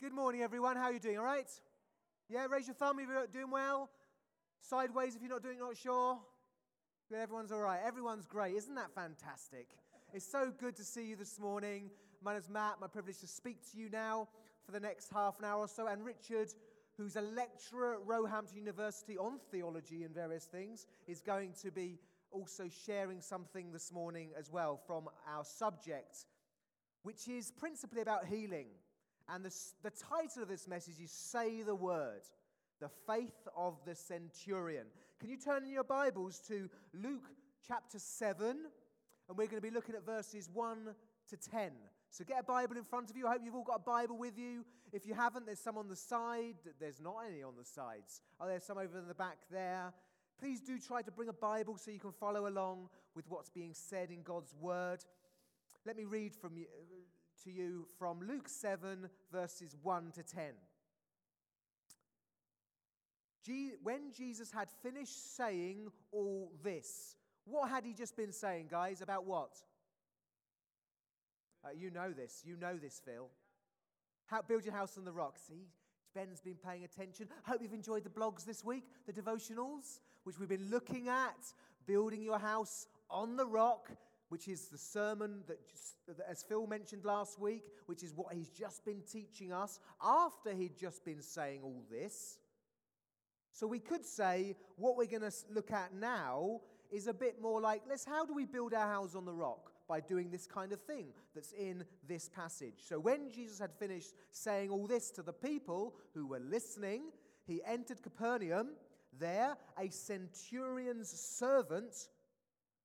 Good morning, everyone. How are you doing? All right? Yeah, raise your thumb if you're doing well. Sideways if you're not doing, not sure. Good, everyone's all right. Everyone's great. Isn't that fantastic? It's so good to see you this morning. My name's Matt. My privilege to speak to you now for the next half an hour or so. And Richard, who's a lecturer at Roehampton University on theology and various things, is going to be also sharing something this morning as well from our subject, which is principally about healing. And the, the title of this message is Say the Word, the faith of the centurion. Can you turn in your Bibles to Luke chapter 7? And we're going to be looking at verses 1 to 10. So get a Bible in front of you. I hope you've all got a Bible with you. If you haven't, there's some on the side. There's not any on the sides. Are there some over in the back there? Please do try to bring a Bible so you can follow along with what's being said in God's Word. Let me read from you, to you from Luke 7, verses 1 to 10. when Jesus had finished saying all this, what had he just been saying, guys? About what? Uh, you know this. You know this, Phil. How, build your house on the rock. See, Ben's been paying attention. Hope you've enjoyed the blogs this week, the devotionals, which we've been looking at. Building your house on the rock which is the sermon that, as Phil mentioned last week, which is what he's just been teaching us after he'd just been saying all this. So we could say what we're going to look at now is a bit more like let's how do we build our house on the rock by doing this kind of thing that's in this passage. So when Jesus had finished saying all this to the people who were listening, he entered Capernaum. There, a centurion's servant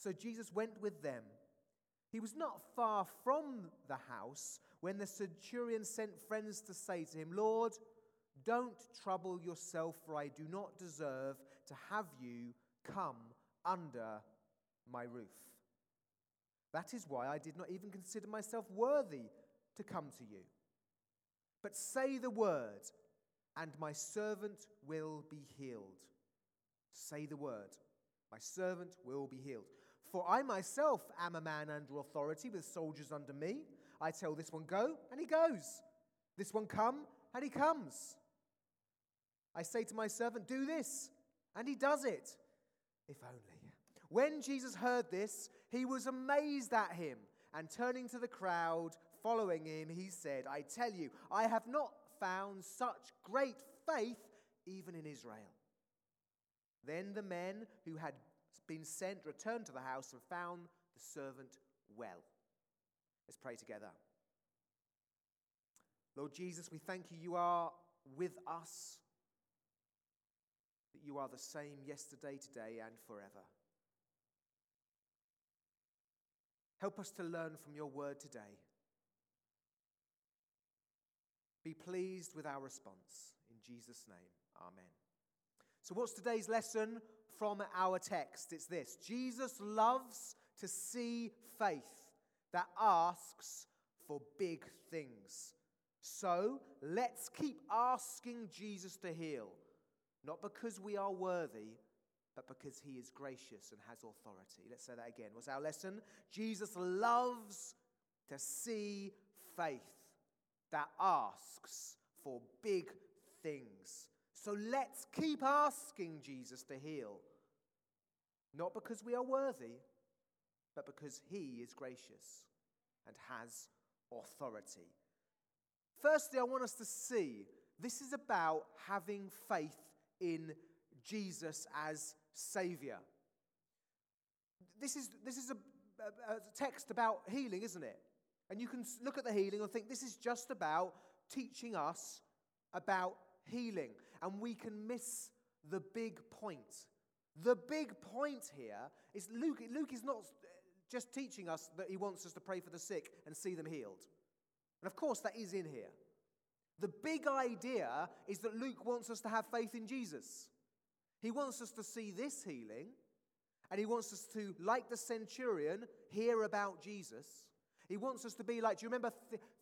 So Jesus went with them. He was not far from the house when the centurion sent friends to say to him, Lord, don't trouble yourself, for I do not deserve to have you come under my roof. That is why I did not even consider myself worthy to come to you. But say the word, and my servant will be healed. Say the word, my servant will be healed. For I myself am a man under authority with soldiers under me. I tell this one, go, and he goes. This one, come, and he comes. I say to my servant, do this, and he does it. If only. When Jesus heard this, he was amazed at him, and turning to the crowd following him, he said, I tell you, I have not found such great faith even in Israel. Then the men who had been sent returned to the house and found the servant well. Let's pray together. Lord Jesus, we thank you. You are with us, that you are the same yesterday, today, and forever. Help us to learn from your word today. Be pleased with our response. In Jesus' name, amen. So, what's today's lesson? From our text. It's this Jesus loves to see faith that asks for big things. So let's keep asking Jesus to heal, not because we are worthy, but because he is gracious and has authority. Let's say that again. What's our lesson? Jesus loves to see faith that asks for big things. So let's keep asking Jesus to heal. Not because we are worthy, but because he is gracious and has authority. Firstly, I want us to see this is about having faith in Jesus as Savior. This is, this is a, a, a text about healing, isn't it? And you can look at the healing and think this is just about teaching us about healing. And we can miss the big point. The big point here is Luke, Luke is not uh, just teaching us that he wants us to pray for the sick and see them healed. And of course, that is in here. The big idea is that Luke wants us to have faith in Jesus. He wants us to see this healing, and he wants us to, like the centurion, hear about Jesus. He wants us to be like, do you remember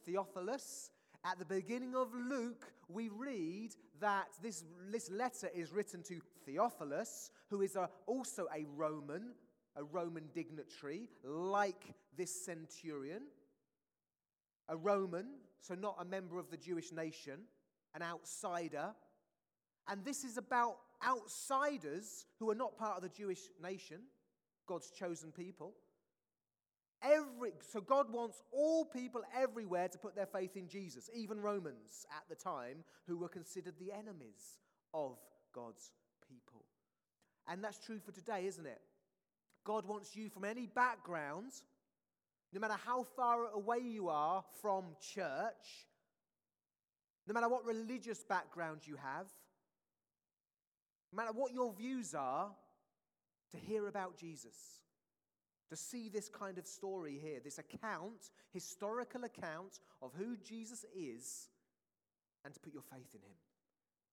Theophilus? At the beginning of Luke, we read that this, this letter is written to Theophilus, who is a, also a Roman, a Roman dignitary, like this centurion. A Roman, so not a member of the Jewish nation, an outsider. And this is about outsiders who are not part of the Jewish nation, God's chosen people. Every, so God wants all people everywhere to put their faith in Jesus, even Romans at the time, who were considered the enemies of God's people. And that's true for today, isn't it? God wants you from any background, no matter how far away you are from church, no matter what religious background you have, no matter what your views are, to hear about Jesus to see this kind of story here, this account, historical account of who Jesus is, and to put your faith in him.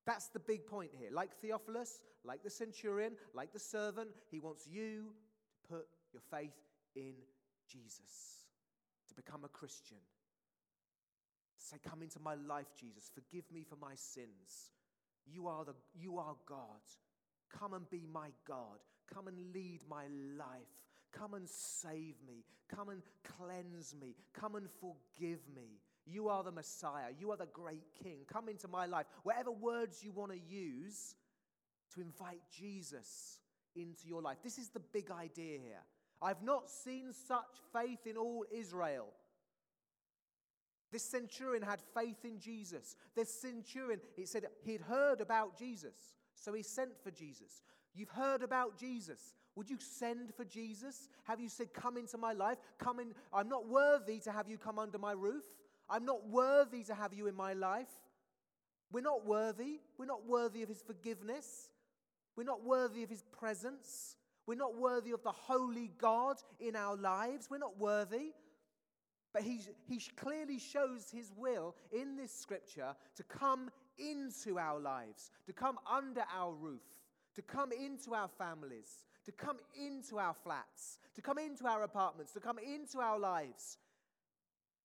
That's the big point here. Like Theophilus, like the centurion, like the servant, he wants you to put your faith in Jesus, to become a Christian. Say, Come into my life, Jesus. Forgive me for my sins. You are, the, you are God. Come and be my God. Come and lead my life. Come and save me. Come and cleanse me. Come and forgive me. You are the Messiah. You are the great King. Come into my life. Whatever words you want to use to invite Jesus into your life. This is the big idea here. I've not seen such faith in all Israel. This centurion had faith in Jesus. This centurion, it said he'd heard about Jesus, so he sent for Jesus. You've heard about Jesus. Would you send for Jesus? Have you said, Come into my life? Come in. I'm not worthy to have you come under my roof. I'm not worthy to have you in my life. We're not worthy. We're not worthy of his forgiveness. We're not worthy of his presence. We're not worthy of the holy God in our lives. We're not worthy. But he, he clearly shows his will in this scripture to come into our lives, to come under our roof, to come into our families, to come into our flats, to come into our apartments, to come into our lives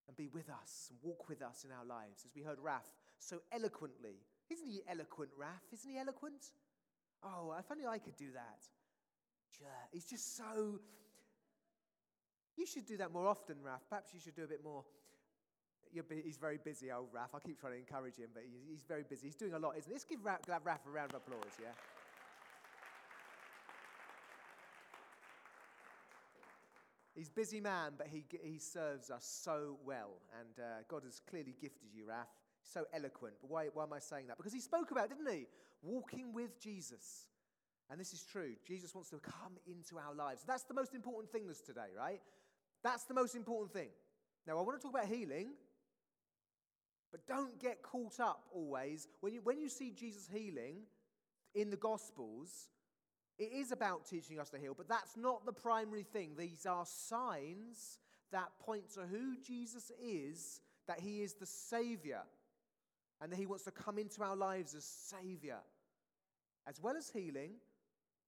and be with us and walk with us in our lives, as we heard Raf so eloquently. Isn't he eloquent, Raf? Isn't he eloquent? Oh, if only I could do that. He's just so. You should do that more often, Raf. Perhaps you should do a bit more. he's very busy, old Raf. I keep trying to encourage him, but he's, very busy. He's doing a lot, isn't he? Let's give Raf, Raf a round of applause, yeah? He's a busy man, but he, he serves us so well. And uh, God has clearly gifted you, Raf. So eloquent. But why, why am I saying that? Because he spoke about, didn't he? Walking with Jesus. And this is true. Jesus wants to come into our lives. That's the most important thing this today, right? That's the most important thing. Now, I want to talk about healing, but don't get caught up always. When you, when you see Jesus healing in the Gospels, it is about teaching us to heal, but that's not the primary thing. These are signs that point to who Jesus is, that he is the Savior, and that he wants to come into our lives as Savior, as well as healing,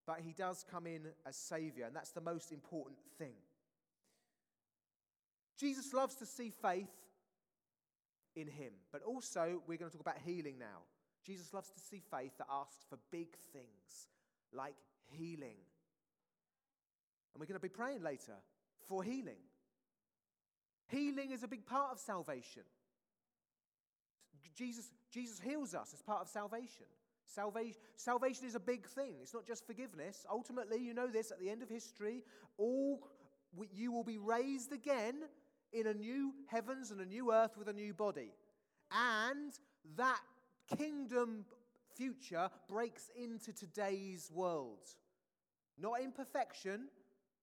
but he does come in as Savior, and that's the most important thing. Jesus loves to see faith in him, but also we're going to talk about healing now. Jesus loves to see faith that asks for big things like healing. And we're going to be praying later for healing. Healing is a big part of salvation. Jesus, Jesus heals us as part of salvation. Salvation, salvation is a big thing. It's not just forgiveness. Ultimately, you know this, at the end of history, all you will be raised again in a new heavens and a new earth with a new body. And that kingdom future breaks into today's world. Not in perfection,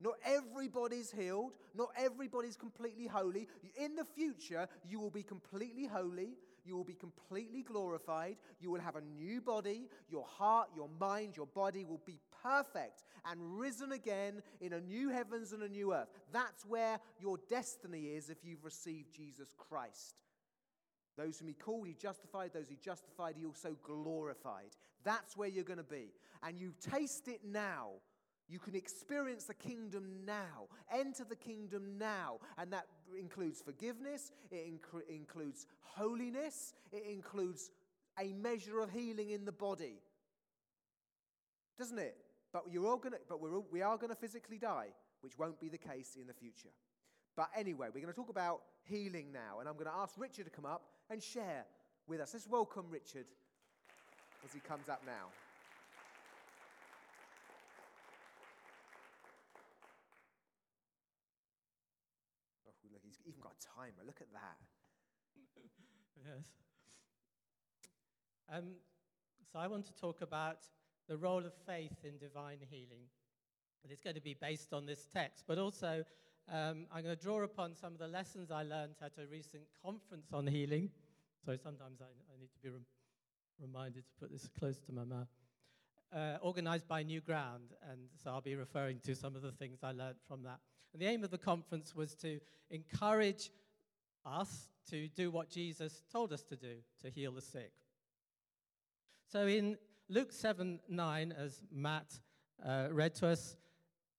not everybody's healed, not everybody's completely holy. In the future, you will be completely holy, you will be completely glorified, you will have a new body, your heart, your mind, your body will be perfect and risen again in a new heavens and a new earth. That's where your destiny is if you've received Jesus Christ. Those whom he called, he justified. Those he justified, he also glorified. That's where you're going to be. And you taste it now. You can experience the kingdom now. Enter the kingdom now. And that includes forgiveness, it inc- includes holiness, it includes a measure of healing in the body. Doesn't it? But, you're all gonna, but we're all, we are going to physically die, which won't be the case in the future. But anyway, we're going to talk about healing now. And I'm going to ask Richard to come up and share with us. Let's welcome Richard as he comes up now. Oh, look, he's even got a timer. Look at that. yes. Um, so I want to talk about the role of faith in divine healing. And it's going to be based on this text, but also um, I'm going to draw upon some of the lessons I learned at a recent conference on healing. So sometimes I, I need to be reminded to put this close to my mouth. Uh, organized by New Ground, and so I'll be referring to some of the things I learned from that. And the aim of the conference was to encourage us to do what Jesus told us to do to heal the sick. So in Luke 7 9, as Matt uh, read to us,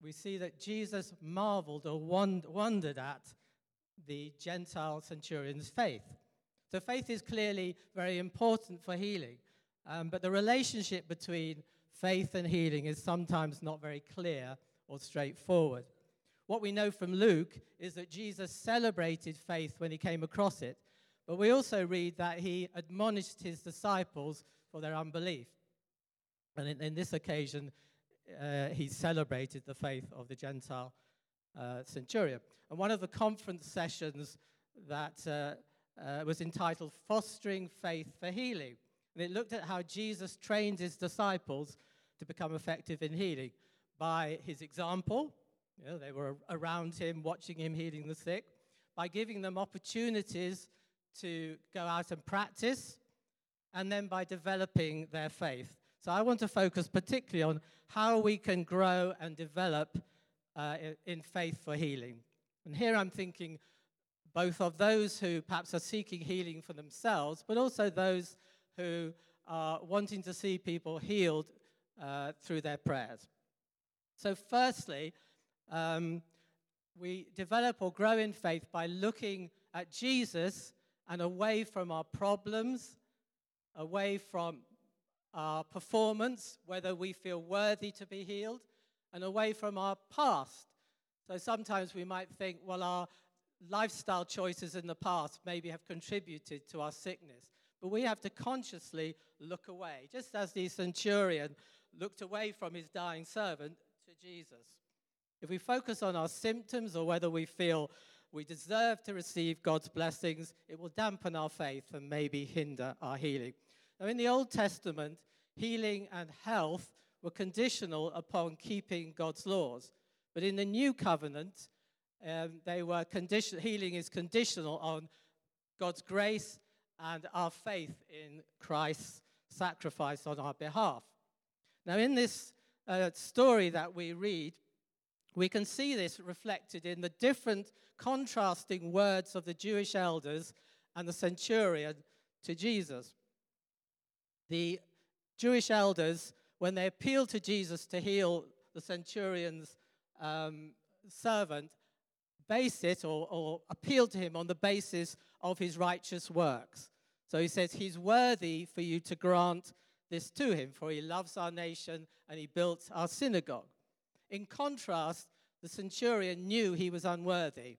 we see that Jesus marveled or wondered at the Gentile centurion's faith. So, faith is clearly very important for healing, um, but the relationship between faith and healing is sometimes not very clear or straightforward. What we know from Luke is that Jesus celebrated faith when he came across it, but we also read that he admonished his disciples for their unbelief. And in, in this occasion, uh, he celebrated the faith of the Gentile uh, centurion. And one of the conference sessions that uh, uh, was entitled Fostering Faith for Healing. And it looked at how Jesus trained his disciples to become effective in healing by his example. You know, they were around him, watching him healing the sick, by giving them opportunities to go out and practice, and then by developing their faith. So I want to focus particularly on how we can grow and develop uh, in faith for healing. And here I'm thinking both of those who perhaps are seeking healing for themselves, but also those who are wanting to see people healed uh, through their prayers. So, firstly, um, we develop or grow in faith by looking at Jesus and away from our problems, away from our performance, whether we feel worthy to be healed, and away from our past. So sometimes we might think, well, our lifestyle choices in the past maybe have contributed to our sickness. But we have to consciously look away, just as the centurion looked away from his dying servant to Jesus. If we focus on our symptoms or whether we feel we deserve to receive God's blessings, it will dampen our faith and maybe hinder our healing. Now, in the Old Testament, healing and health were conditional upon keeping God's laws. But in the New Covenant, um, they were condition, healing is conditional on God's grace and our faith in Christ's sacrifice on our behalf. Now, in this uh, story that we read, we can see this reflected in the different contrasting words of the Jewish elders and the centurion to Jesus. The Jewish elders, when they appealed to Jesus to heal the centurion's um, servant, base it or, or appeal to him on the basis of his righteous works. So he says, He's worthy for you to grant this to him, for he loves our nation and he built our synagogue. In contrast, the centurion knew he was unworthy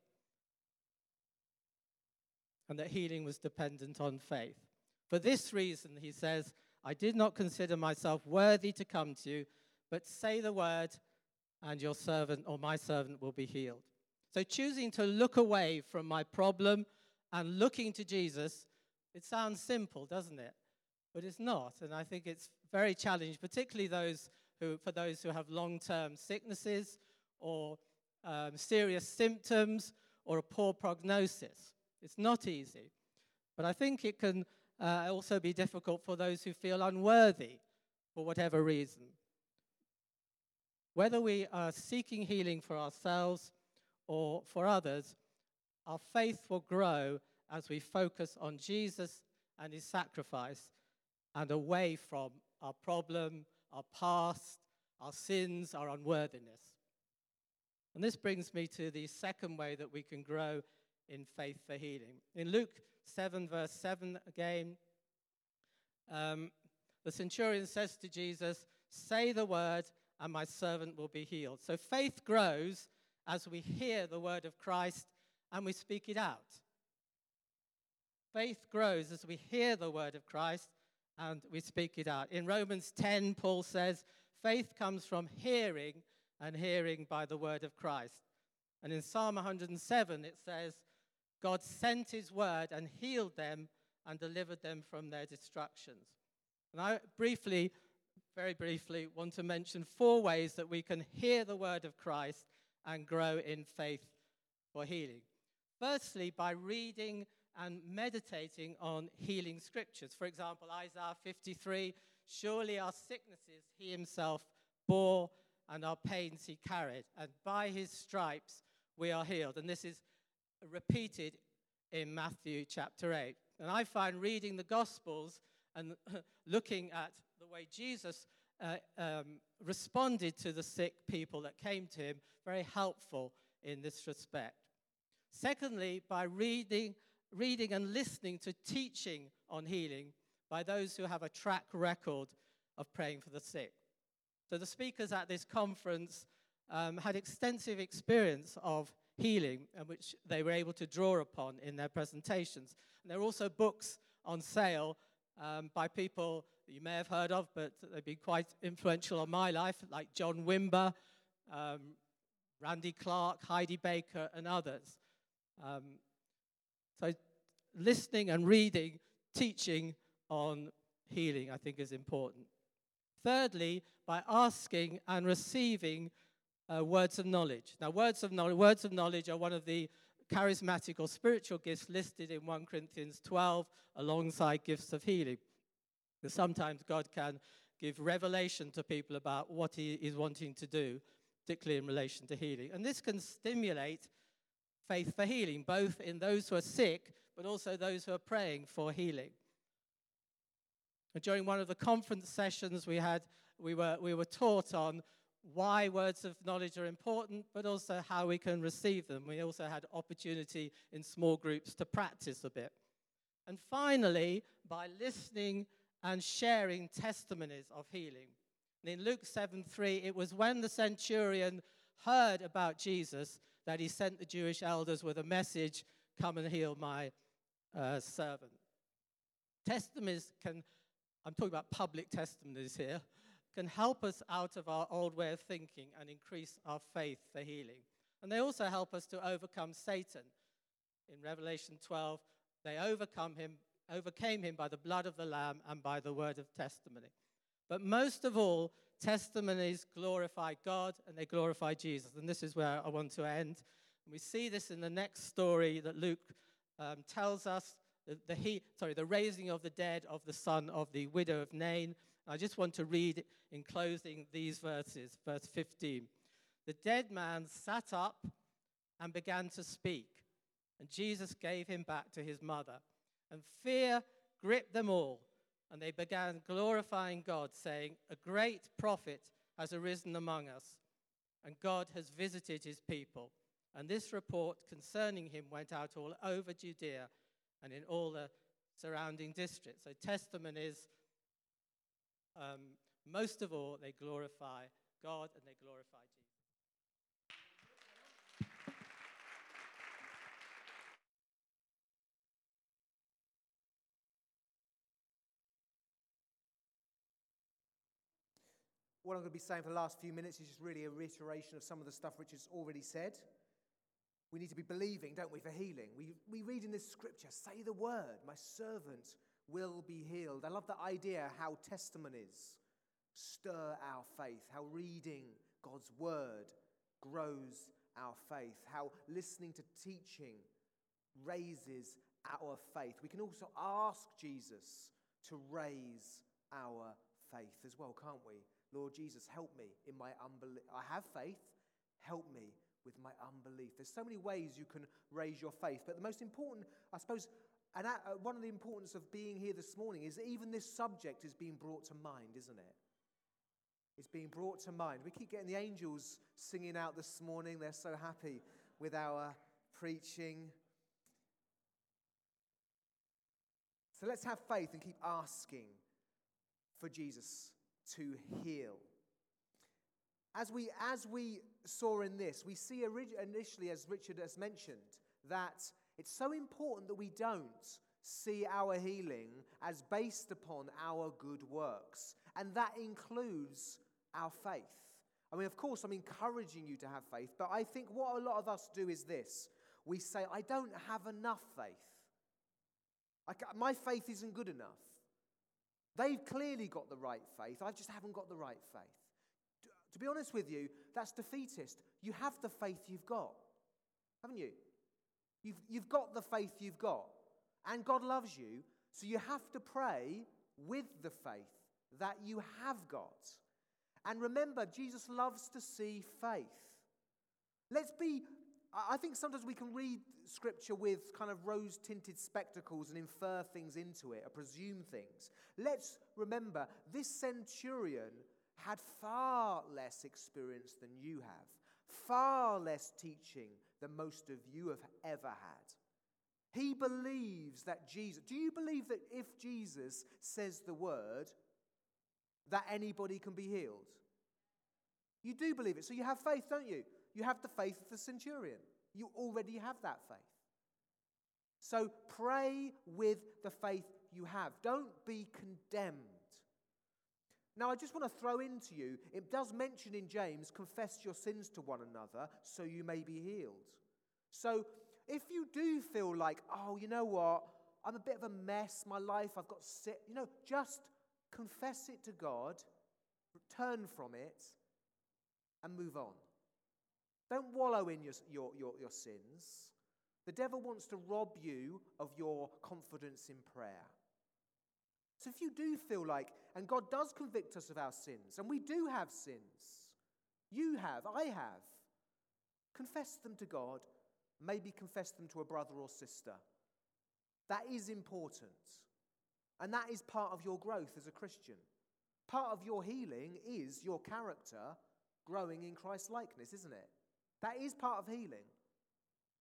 and that healing was dependent on faith. For this reason, he says, I did not consider myself worthy to come to you, but say the word, and your servant or my servant will be healed. So, choosing to look away from my problem and looking to Jesus, it sounds simple, doesn't it? But it's not. And I think it's very challenging, particularly those who, for those who have long term sicknesses or um, serious symptoms or a poor prognosis. It's not easy. But I think it can uh, also be difficult for those who feel unworthy for whatever reason. Whether we are seeking healing for ourselves or for others, our faith will grow as we focus on Jesus and his sacrifice and away from our problem, our past, our sins, our unworthiness. And this brings me to the second way that we can grow in faith for healing. In Luke 7, verse 7 again, um, the centurion says to Jesus, Say the word, and my servant will be healed. So faith grows as we hear the word of Christ and we speak it out. Faith grows as we hear the word of Christ and we speak it out. In Romans 10, Paul says, faith comes from hearing, and hearing by the word of Christ. And in Psalm 107, it says, God sent his word and healed them and delivered them from their destructions. And I briefly, very briefly, want to mention four ways that we can hear the word of Christ and grow in faith for healing. Firstly, by reading and meditating on healing scriptures. For example, Isaiah 53 Surely our sicknesses he himself bore, and our pains he carried, and by his stripes we are healed. And this is repeated in Matthew chapter 8. And I find reading the Gospels and looking at the way Jesus uh, um, responded to the sick people that came to him very helpful in this respect. Secondly, by reading, reading and listening to teaching on healing by those who have a track record of praying for the sick. So the speakers at this conference um, had extensive experience of healing, and which they were able to draw upon in their presentations. And there are also books on sale um, by people that you may have heard of, but they've been quite influential on my life, like John Wimber, um, Randy Clark, Heidi Baker, and others. Um, so, listening and reading, teaching on healing, I think, is important. Thirdly, by asking and receiving uh, words of knowledge. Now, words of knowledge, words of knowledge are one of the charismatic or spiritual gifts listed in 1 Corinthians 12 alongside gifts of healing. Because sometimes God can give revelation to people about what He is wanting to do, particularly in relation to healing. And this can stimulate faith for healing, both in those who are sick, but also those who are praying for healing. And during one of the conference sessions we had, we were, we were taught on why words of knowledge are important, but also how we can receive them. We also had opportunity in small groups to practice a bit. And finally, by listening and sharing testimonies of healing. And in Luke 7 3, it was when the centurion heard about Jesus that he sent the Jewish elders with a message come and heal my uh, servant. Testimonies can, I'm talking about public testimonies here, can help us out of our old way of thinking and increase our faith for healing. And they also help us to overcome Satan. In Revelation 12, they overcome him, overcame him by the blood of the Lamb and by the word of testimony. But most of all, testimonies glorify God and they glorify Jesus. And this is where I want to end. And we see this in the next story that Luke um, tells us the, the, he, sorry, the raising of the dead of the son of the widow of Nain. I just want to read in closing these verses, verse 15. The dead man sat up and began to speak, and Jesus gave him back to his mother. And fear gripped them all and they began glorifying God, saying, A great prophet has arisen among us, and God has visited his people. And this report concerning him went out all over Judea and in all the surrounding districts. So, testimonies, um, most of all, they glorify God and they glorify Jesus. What I'm going to be saying for the last few minutes is just really a reiteration of some of the stuff which Richard's already said. We need to be believing, don't we, for healing. We, we read in this scripture, say the word, my servant will be healed. I love the idea how testimonies stir our faith, how reading God's word grows our faith, how listening to teaching raises our faith. We can also ask Jesus to raise our faith as well, can't we? Lord Jesus, help me in my unbelief. I have faith. Help me with my unbelief. There's so many ways you can raise your faith, but the most important, I suppose, and uh, one of the importance of being here this morning is even this subject is being brought to mind, isn't it? It's being brought to mind. We keep getting the angels singing out this morning. They're so happy with our preaching. So let's have faith and keep asking for Jesus to heal. As we, as we saw in this, we see initially, as Richard has mentioned, that it's so important that we don't see our healing as based upon our good works. And that includes our faith. I mean, of course, I'm encouraging you to have faith, but I think what a lot of us do is this we say, I don't have enough faith. I, uh, my faith isn't good enough. They've clearly got the right faith. I just haven't got the right faith. To be honest with you, that's defeatist. You have the faith you've got, haven't you? You've, you've got the faith you've got. And God loves you, so you have to pray with the faith that you have got. And remember, Jesus loves to see faith. Let's be, I think sometimes we can read scripture with kind of rose tinted spectacles and infer things into it or presume things. Let's remember, this centurion had far less experience than you have, far less teaching than most of you have ever had. He believes that Jesus, do you believe that if Jesus says the word, that anybody can be healed? You do believe it. So you have faith, don't you? You have the faith of the centurion. You already have that faith. So pray with the faith you have. Don't be condemned. Now, I just want to throw into you, it does mention in James, confess your sins to one another so you may be healed. So if you do feel like, oh, you know what, I'm a bit of a mess, my life, I've got sick, you know, just confess it to God, turn from it, and move on. Don't wallow in your, your, your, your sins. The devil wants to rob you of your confidence in prayer. So if you do feel like, and God does convict us of our sins, and we do have sins, you have, I have, confess them to God, maybe confess them to a brother or sister. That is important. And that is part of your growth as a Christian. Part of your healing is your character growing in Christ likeness, isn't it? That is part of healing.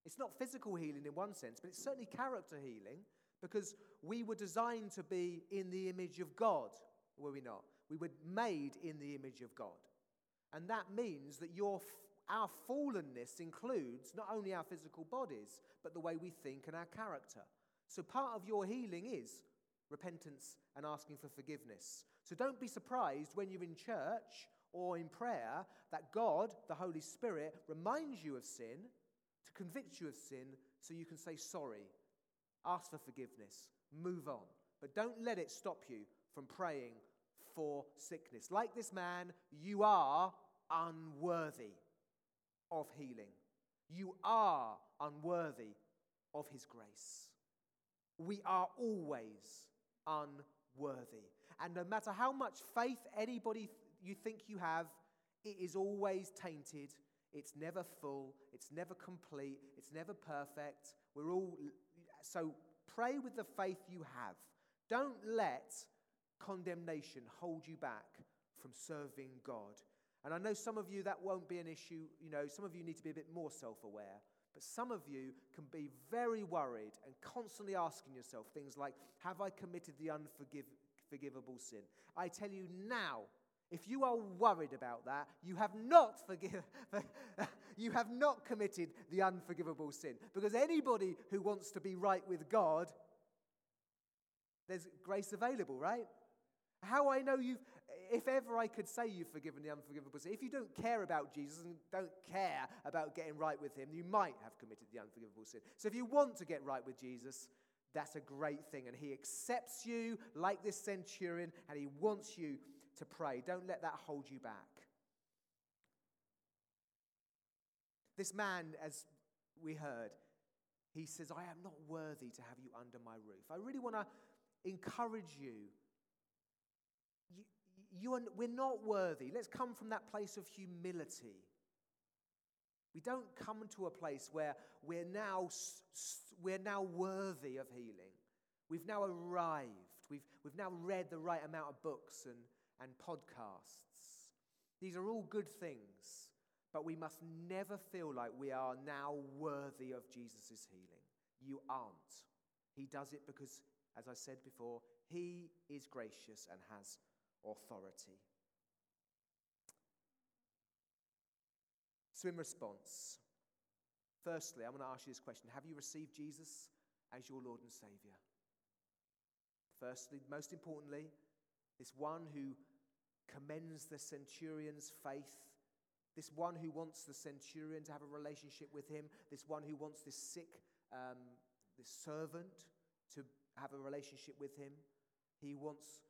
It's not physical healing in one sense, but it's certainly character healing because we were designed to be in the image of God, were we not? We were made in the image of God. And that means that your, our fallenness includes not only our physical bodies, but the way we think and our character. So part of your healing is repentance and asking for forgiveness. So don't be surprised when you're in church or in prayer that God, the Holy Spirit, reminds you of sin, to convict you of sin, so you can say sorry, ask for forgiveness, move on. But don't let it stop you from praying for sickness. Like this man, you are unworthy of healing. You are unworthy of his grace. We are always unworthy. And no matter how much faith anybody you think you have, it is always tainted. It's never full. It's never complete. It's never perfect. We're all. So pray with the faith you have. Don't let condemnation hold you back from serving God. And I know some of you that won't be an issue. You know, some of you need to be a bit more self aware. But some of you can be very worried and constantly asking yourself things like, Have I committed the unforgivable sin? I tell you now, if you are worried about that, you have not forgive, you have not committed the unforgivable sin. Because anybody who wants to be right with God, there's grace available, right? How I know you've, if ever I could say you've forgiven the unforgivable sin, if you don't care about Jesus and don't care about getting right with Him, you might have committed the unforgivable sin. So if you want to get right with Jesus, that's a great thing. And He accepts you like this centurion, and He wants you to pray. Don't let that hold you back. This man, as we heard, he says, I am not worthy to have you under my roof. I really want to encourage you. you, you are, we're not worthy. Let's come from that place of humility. We don't come to a place where we're now, we're now worthy of healing. We've now arrived. We've, we've now read the right amount of books and, and podcasts. These are all good things, but we must never feel like we are now worthy of Jesus' healing. You aren't. He does it because, as I said before, He is gracious and has authority. So, in response, firstly, I'm going to ask you this question Have you received Jesus as your Lord and Savior? Firstly, most importantly, this one who commends the centurion's faith, this one who wants the centurion to have a relationship with him, this one who wants this sick, um, this servant to have a relationship with him. He wants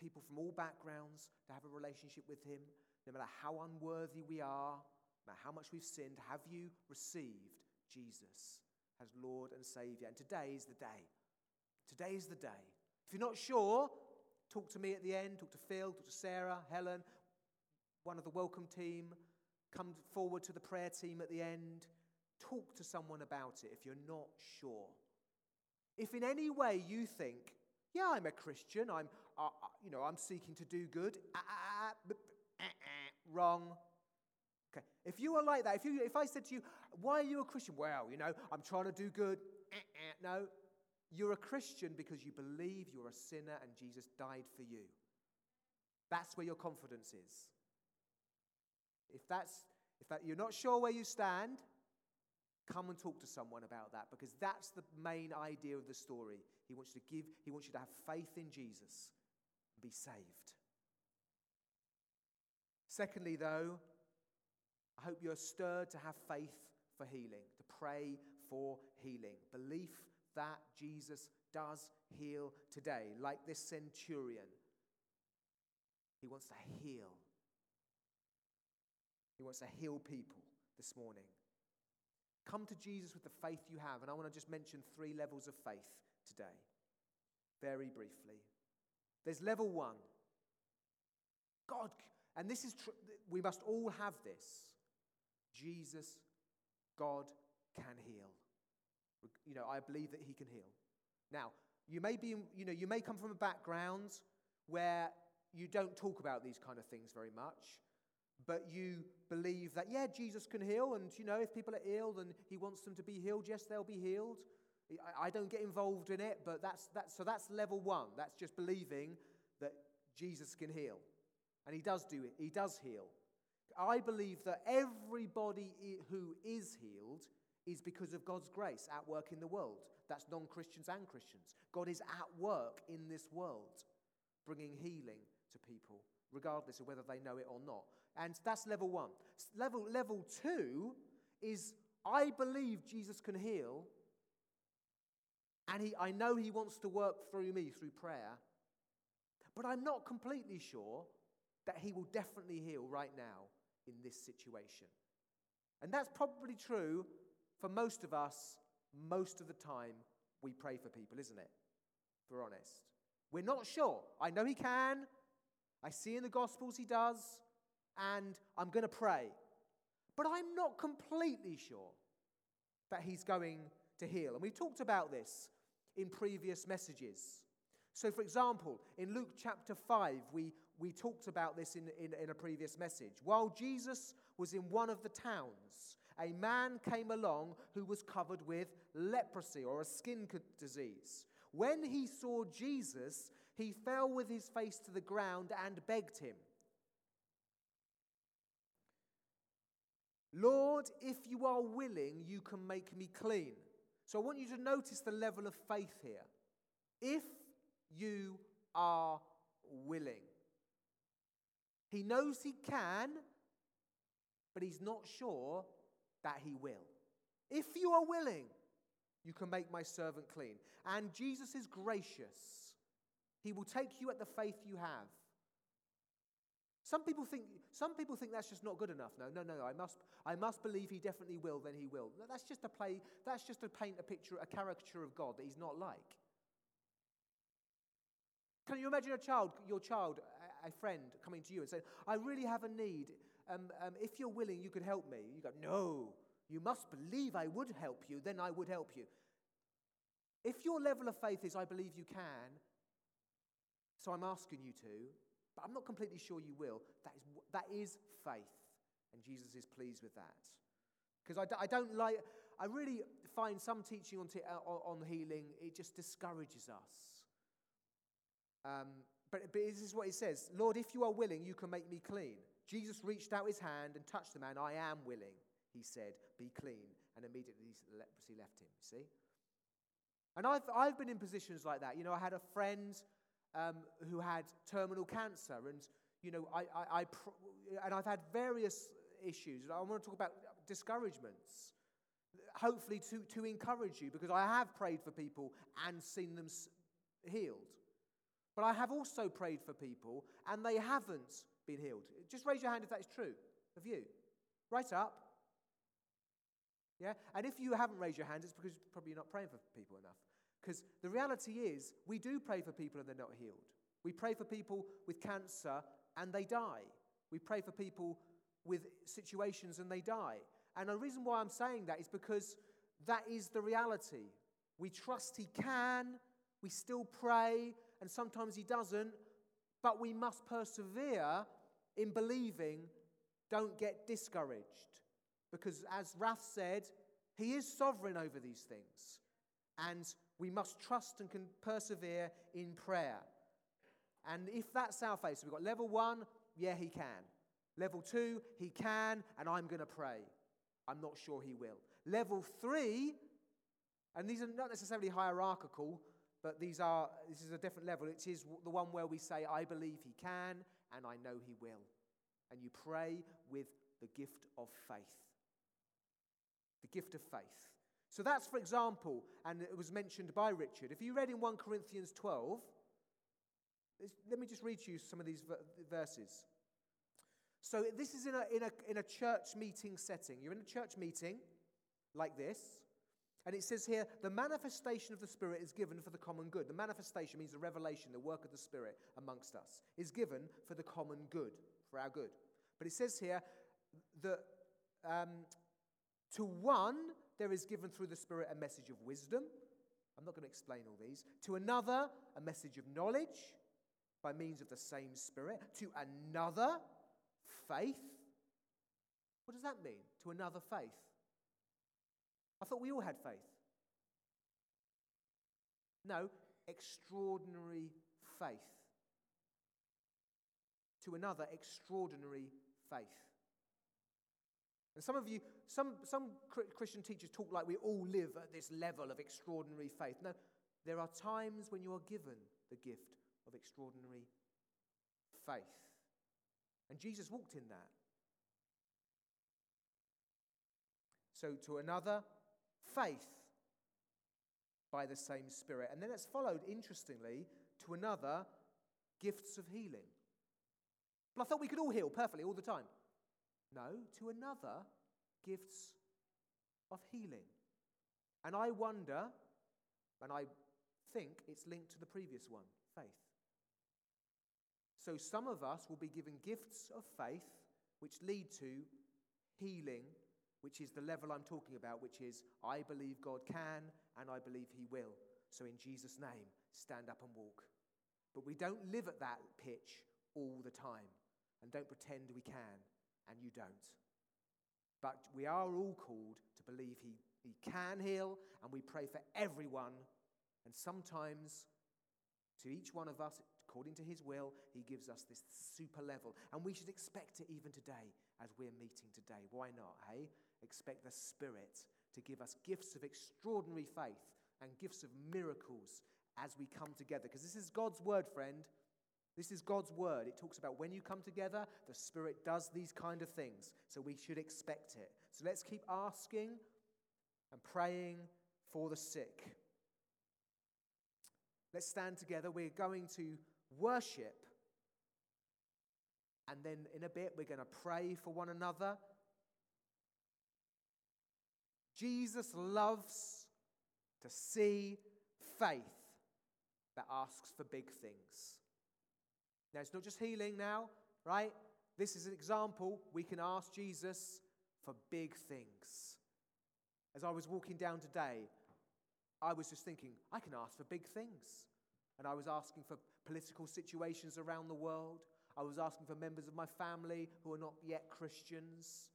people from all backgrounds to have a relationship with him, no matter how unworthy we are, no matter how much we've sinned. Have you received Jesus as Lord and Savior? And today is the day. Today is the day. If you're not sure, talk to me at the end, talk to Phil, talk to Sarah, Helen, one of the welcome team. Come forward to the prayer team at the end. Talk to someone about it if you're not sure. If in any way you think, yeah, I'm a Christian, I'm, uh, you know, I'm seeking to do good, uh, uh, uh, wrong. Okay. If you are like that, if, you, if I said to you, why are you a Christian? Well, you know, I'm trying to do good. No, you're a Christian because you believe you're a sinner and Jesus died for you. That's where your confidence is. If that's if that you're not sure where you stand, come and talk to someone about that because that's the main idea of the story. He wants you to give, he wants you to have faith in Jesus and be saved. Secondly, though, I hope you're stirred to have faith for healing, to pray for healing. Belief that Jesus does heal today, like this centurion. He wants to heal. He wants to heal people this morning. Come to Jesus with the faith you have. And I want to just mention three levels of faith today, very briefly. There's level one. God, and this is, tr- we must all have this. Jesus, God can heal. You know, I believe that he can heal. Now, you may be, you know, you may come from a background where you don't talk about these kind of things very much, but you believe that, yeah, Jesus can heal, and, you know, if people are ill and he wants them to be healed, yes, they'll be healed. I, I don't get involved in it, but that's, that's, so that's level one. That's just believing that Jesus can heal. And he does do it, he does heal. I believe that everybody who is healed is because of God's grace at work in the world. That's non Christians and Christians. God is at work in this world, bringing healing to people, regardless of whether they know it or not. And that's level one. Level, level two is I believe Jesus can heal, and he, I know He wants to work through me through prayer, but I'm not completely sure that He will definitely heal right now in this situation. And that's probably true for most of us, most of the time, we pray for people, isn't it? If we're honest. We're not sure. I know He can. I see in the Gospels He does. And I'm going to pray. But I'm not completely sure that He's going to heal. And we talked about this in previous messages. So, for example, in Luke chapter 5, we, we talked about this in, in, in a previous message. While Jesus was in one of the towns, a man came along who was covered with leprosy or a skin disease. When he saw Jesus, he fell with his face to the ground and begged him, Lord, if you are willing, you can make me clean. So I want you to notice the level of faith here. If you are willing, he knows he can, but he's not sure that he will. If you are willing, you can make my servant clean. And Jesus is gracious. He will take you at the faith you have. Some people think, some people think that's just not good enough. No, no, no. I must, I must believe he definitely will, then he will. That's just a play, that's just to paint a picture, a caricature of God that he's not like. Can you imagine a child, your child, a friend, coming to you and saying, I really have a need um, um, if you're willing, you could help me. You go, no, you must believe I would help you, then I would help you. If your level of faith is, I believe you can, so I'm asking you to, but I'm not completely sure you will, that is, that is faith. And Jesus is pleased with that. Because I, I don't like, I really find some teaching on, t- uh, on healing, it just discourages us. Um, but, but this is what he says Lord, if you are willing, you can make me clean. Jesus reached out his hand and touched the man. I am willing, he said, be clean. And immediately the leprosy left him, see? And I've, I've been in positions like that. You know, I had a friend um, who had terminal cancer, and, you know, I, I, I pr- and I've had various issues. I want to talk about discouragements, hopefully to, to encourage you, because I have prayed for people and seen them healed. But I have also prayed for people and they haven't been healed. Just raise your hand if that is true of you. Right up. Yeah? And if you haven't raised your hand, it's because probably you're not praying for people enough. Because the reality is, we do pray for people and they're not healed. We pray for people with cancer and they die. We pray for people with situations and they die. And the reason why I'm saying that is because that is the reality. We trust He can, we still pray, and sometimes He doesn't, but we must persevere in believing. Don't get discouraged. Because as Raph said, He is sovereign over these things. And we must trust and can persevere in prayer. And if that's our faith, so we've got level one, yeah, He can. Level two, He can, and I'm going to pray. I'm not sure He will. Level three, and these are not necessarily hierarchical, but these are, this is a different level. It is the one where we say, I believe he can and I know he will. And you pray with the gift of faith. The gift of faith. So that's, for example, and it was mentioned by Richard. If you read in 1 Corinthians 12, let me just read you some of these verses. So this is in a, in, a, in a church meeting setting. You're in a church meeting like this. And it says here, the manifestation of the Spirit is given for the common good. The manifestation means the revelation, the work of the Spirit amongst us, is given for the common good, for our good. But it says here that um, to one, there is given through the Spirit a message of wisdom. I'm not going to explain all these. To another, a message of knowledge by means of the same Spirit. To another, faith. What does that mean? To another faith. I thought we all had faith. No, extraordinary faith. To another, extraordinary faith. And some of you, some, some Christian teachers talk like we all live at this level of extraordinary faith. No, there are times when you are given the gift of extraordinary faith. And Jesus walked in that. So, to another, faith by the same Spirit. And then it's followed, interestingly, to another, gifts of healing. But I thought we could all heal perfectly all the time. No, to another, gifts of healing. And I wonder, and I think it's linked to the previous one faith. So some of us will be given gifts of faith which lead to healing which is the level I'm talking about, which is I believe God can and I believe He will. So, in Jesus' name, stand up and walk. But we don't live at that pitch all the time and don't pretend we can, and you don't. But we are all called to believe He, he can heal, and we pray for everyone. And sometimes, to each one of us, according to His will, He gives us this super level. And we should expect it even today as we're meeting today. Why not, hey? Expect the Spirit to give us gifts of extraordinary faith and gifts of miracles as we come together. Because this is God's word, friend. This is God's word. It talks about when you come together, the Spirit does these kind of things. So we should expect it. So let's keep asking and praying for the sick. Let's stand together. We're going to worship. And then in a bit, we're going to pray for one another. Jesus loves to see faith that asks for big things. Now, it's not just healing now, right? this is an example. We can ask Jesus for big things. As I was walking down today, I was just thinking, I can ask for big things. And I was asking for political situations around the world. I was asking for members of my family who are not yet Christians.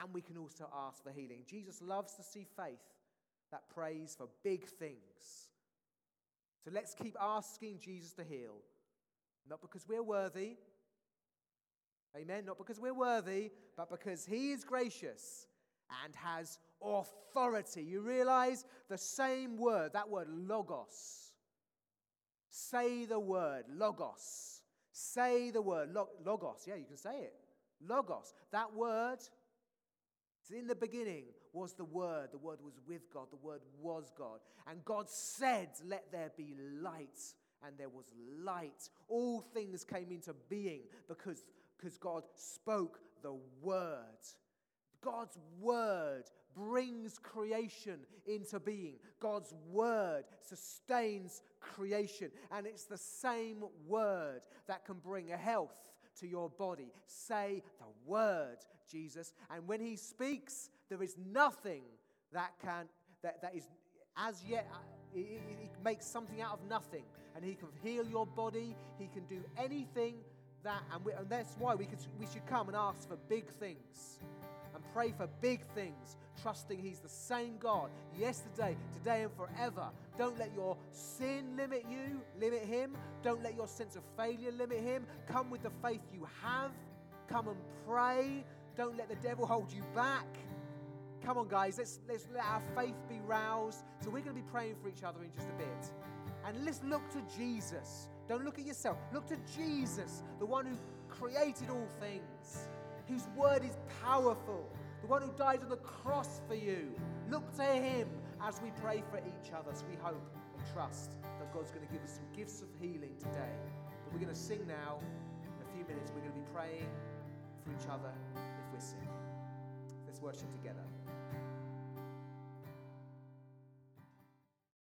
And we can also ask for healing. Jesus loves to see faith that prays for big things. So let's keep asking Jesus to heal. Not because we're worthy, amen, not because we're worthy, but because He is gracious and has authority. You realize the same word, that word logos. Say the word logos. Say the word logos. Yeah, you can say it. Logos. That word, in the beginning was the Word. The Word was with God. The Word was God. And God said, Let there be light. And there was light. All things came into being because, because God spoke the Word. God's Word brings creation into being. God's word sustains creation. And it's the same word that can bring a health to your body. Say the word, Jesus. And when he speaks, there is nothing that can that, that is as yet uh, he, he makes something out of nothing and he can heal your body he can do anything that and, we, and that's why we, could, we should come and ask for big things and pray for big things trusting He's the same God yesterday, today, and forever. Don't let your sin limit you, limit Him. Don't let your sense of failure limit Him. Come with the faith you have. Come and pray. Don't let the devil hold you back. Come on, guys, let's, let's let our faith be roused. So, we're going to be praying for each other in just a bit. And let's look to Jesus. Don't look at yourself. Look to Jesus, the one who created all things, whose word is powerful the one who died on the cross for you. Look to him as we pray for each other. So we hope and trust that God's going to give us some gifts of healing today. But we're going to sing now. In a few minutes, we're going to be praying for each other if we're sick. Let's worship together.